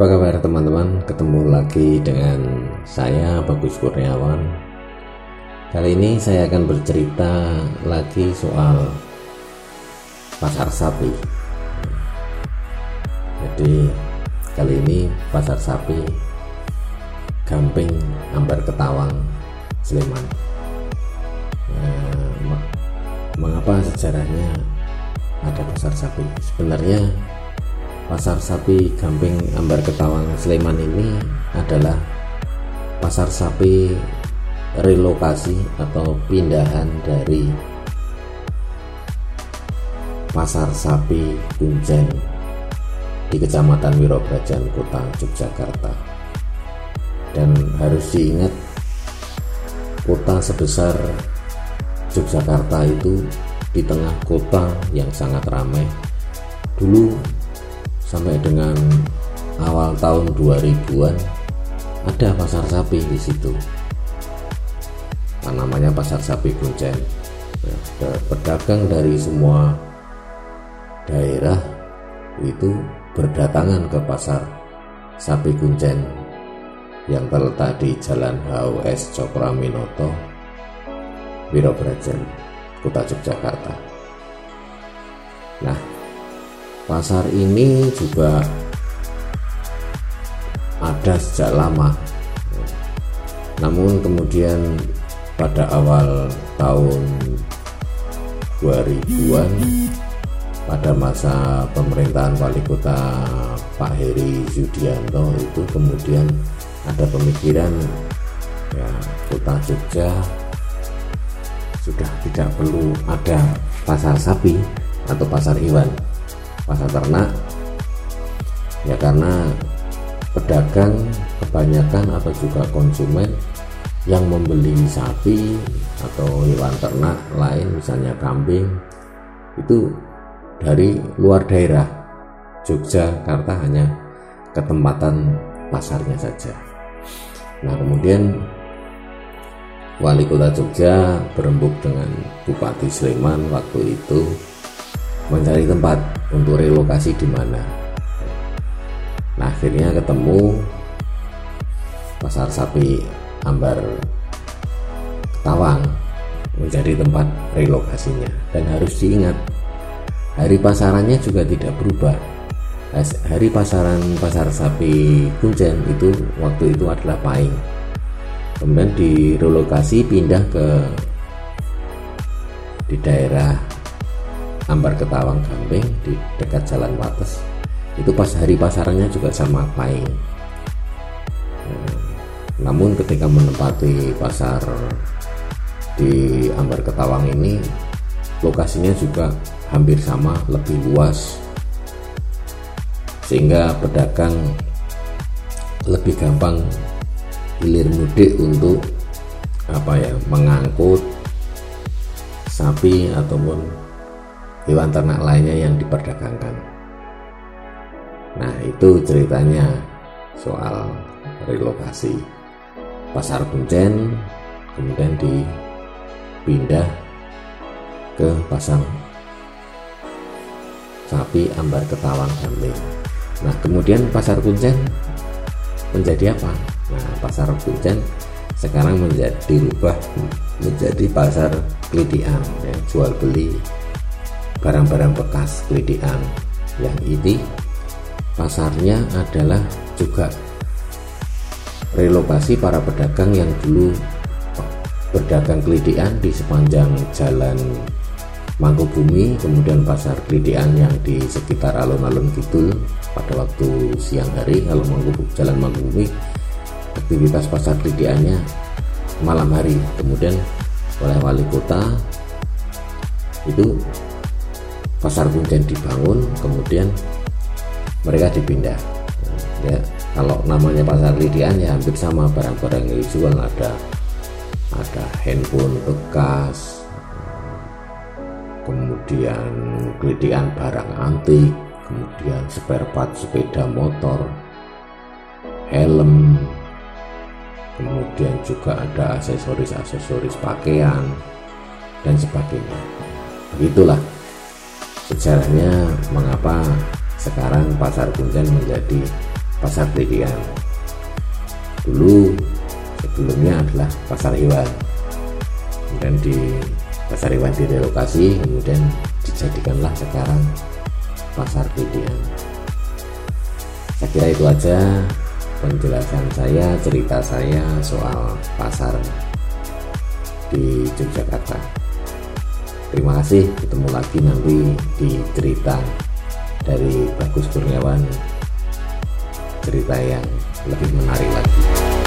Apa kabar teman-teman? Ketemu lagi dengan saya Bagus Kurniawan. Kali ini saya akan bercerita lagi soal pasar sapi. Jadi kali ini pasar sapi Gamping Ambar Ketawang Sleman. Nah, mengapa sejarahnya ada pasar sapi? Sebenarnya Pasar sapi Gamping Ambar Ketawang Sleman ini adalah pasar sapi relokasi atau pindahan dari pasar sapi Kunjen di Kecamatan Wirobrajan Kota Yogyakarta. Dan harus diingat kota sebesar Yogyakarta itu di tengah kota yang sangat ramai. Dulu sampai dengan awal tahun 2000-an ada pasar sapi di situ. Nah, namanya pasar sapi Kuncen. Nah, pedagang dari semua daerah itu berdatangan ke pasar sapi Kuncen yang terletak di Jalan HUS Cokraminoto, Wirobrajan, Kota Yogyakarta. Pasar ini juga ada sejak lama. Namun kemudian pada awal tahun 2000-an pada masa pemerintahan wali kota Pak Heri Yudianto itu kemudian ada pemikiran ya kota Jogja sudah tidak perlu ada pasar sapi atau pasar hewan pasar ternak ya karena pedagang kebanyakan atau juga konsumen yang membeli sapi atau hewan ternak lain misalnya kambing itu dari luar daerah. Yogyakarta hanya ketempatan pasarnya saja. Nah kemudian Wali Kota Jogja berembuk dengan Bupati Sleman waktu itu mencari tempat untuk relokasi di mana. Nah, akhirnya ketemu pasar sapi Ambar Tawang menjadi tempat relokasinya. Dan harus diingat hari pasarannya juga tidak berubah. Hari pasaran pasar sapi Kuncen itu waktu itu adalah Paing kemudian direlokasi pindah ke di daerah Ambar Ketawang Gamping di dekat Jalan Wates. Itu pas hari pasarannya juga sama Paing nah, namun ketika menempati pasar di Ambar Ketawang ini lokasinya juga hampir sama lebih luas. Sehingga pedagang lebih gampang hilir mudik untuk apa ya mengangkut sapi ataupun hewan ternak lainnya yang diperdagangkan. Nah, itu ceritanya soal relokasi pasar Kuncen kemudian dipindah ke pasar sapi Ambar Ketawang Gambling. Nah, kemudian pasar Kuncen menjadi apa? Nah, pasar Kuncen sekarang menjadi dirubah menjadi pasar Klidian ya, jual beli barang-barang bekas kelidian yang ini pasarnya adalah juga relokasi para pedagang yang dulu berdagang kelidian di sepanjang jalan Mangkubumi kemudian pasar kelidian yang di sekitar alun-alun Kidul pada waktu siang hari. Kalau Mangkubumi jalan Mangkubumi aktivitas pasar kelidiannya malam hari. Kemudian oleh wali kota itu pasar Kuncen dibangun kemudian mereka dipindah. Ya kalau namanya pasar Lidian ya hampir sama barang-barang yang dijual ada ada handphone bekas kemudian Lidian barang antik kemudian spare part sepeda motor helm kemudian juga ada aksesoris-aksesoris pakaian dan sebagainya. Begitulah sejarahnya mengapa sekarang pasar Kuncen menjadi pasar Klitian dulu sebelumnya adalah pasar hewan. Kemudian di pasar hewan direlokasi kemudian dijadikanlah sekarang pasar Klitian saya kira itu aja penjelasan saya cerita saya soal pasar di Yogyakarta terima kasih ketemu lagi nanti di cerita dari Bagus Kurniawan. Cerita yang lebih menarik lagi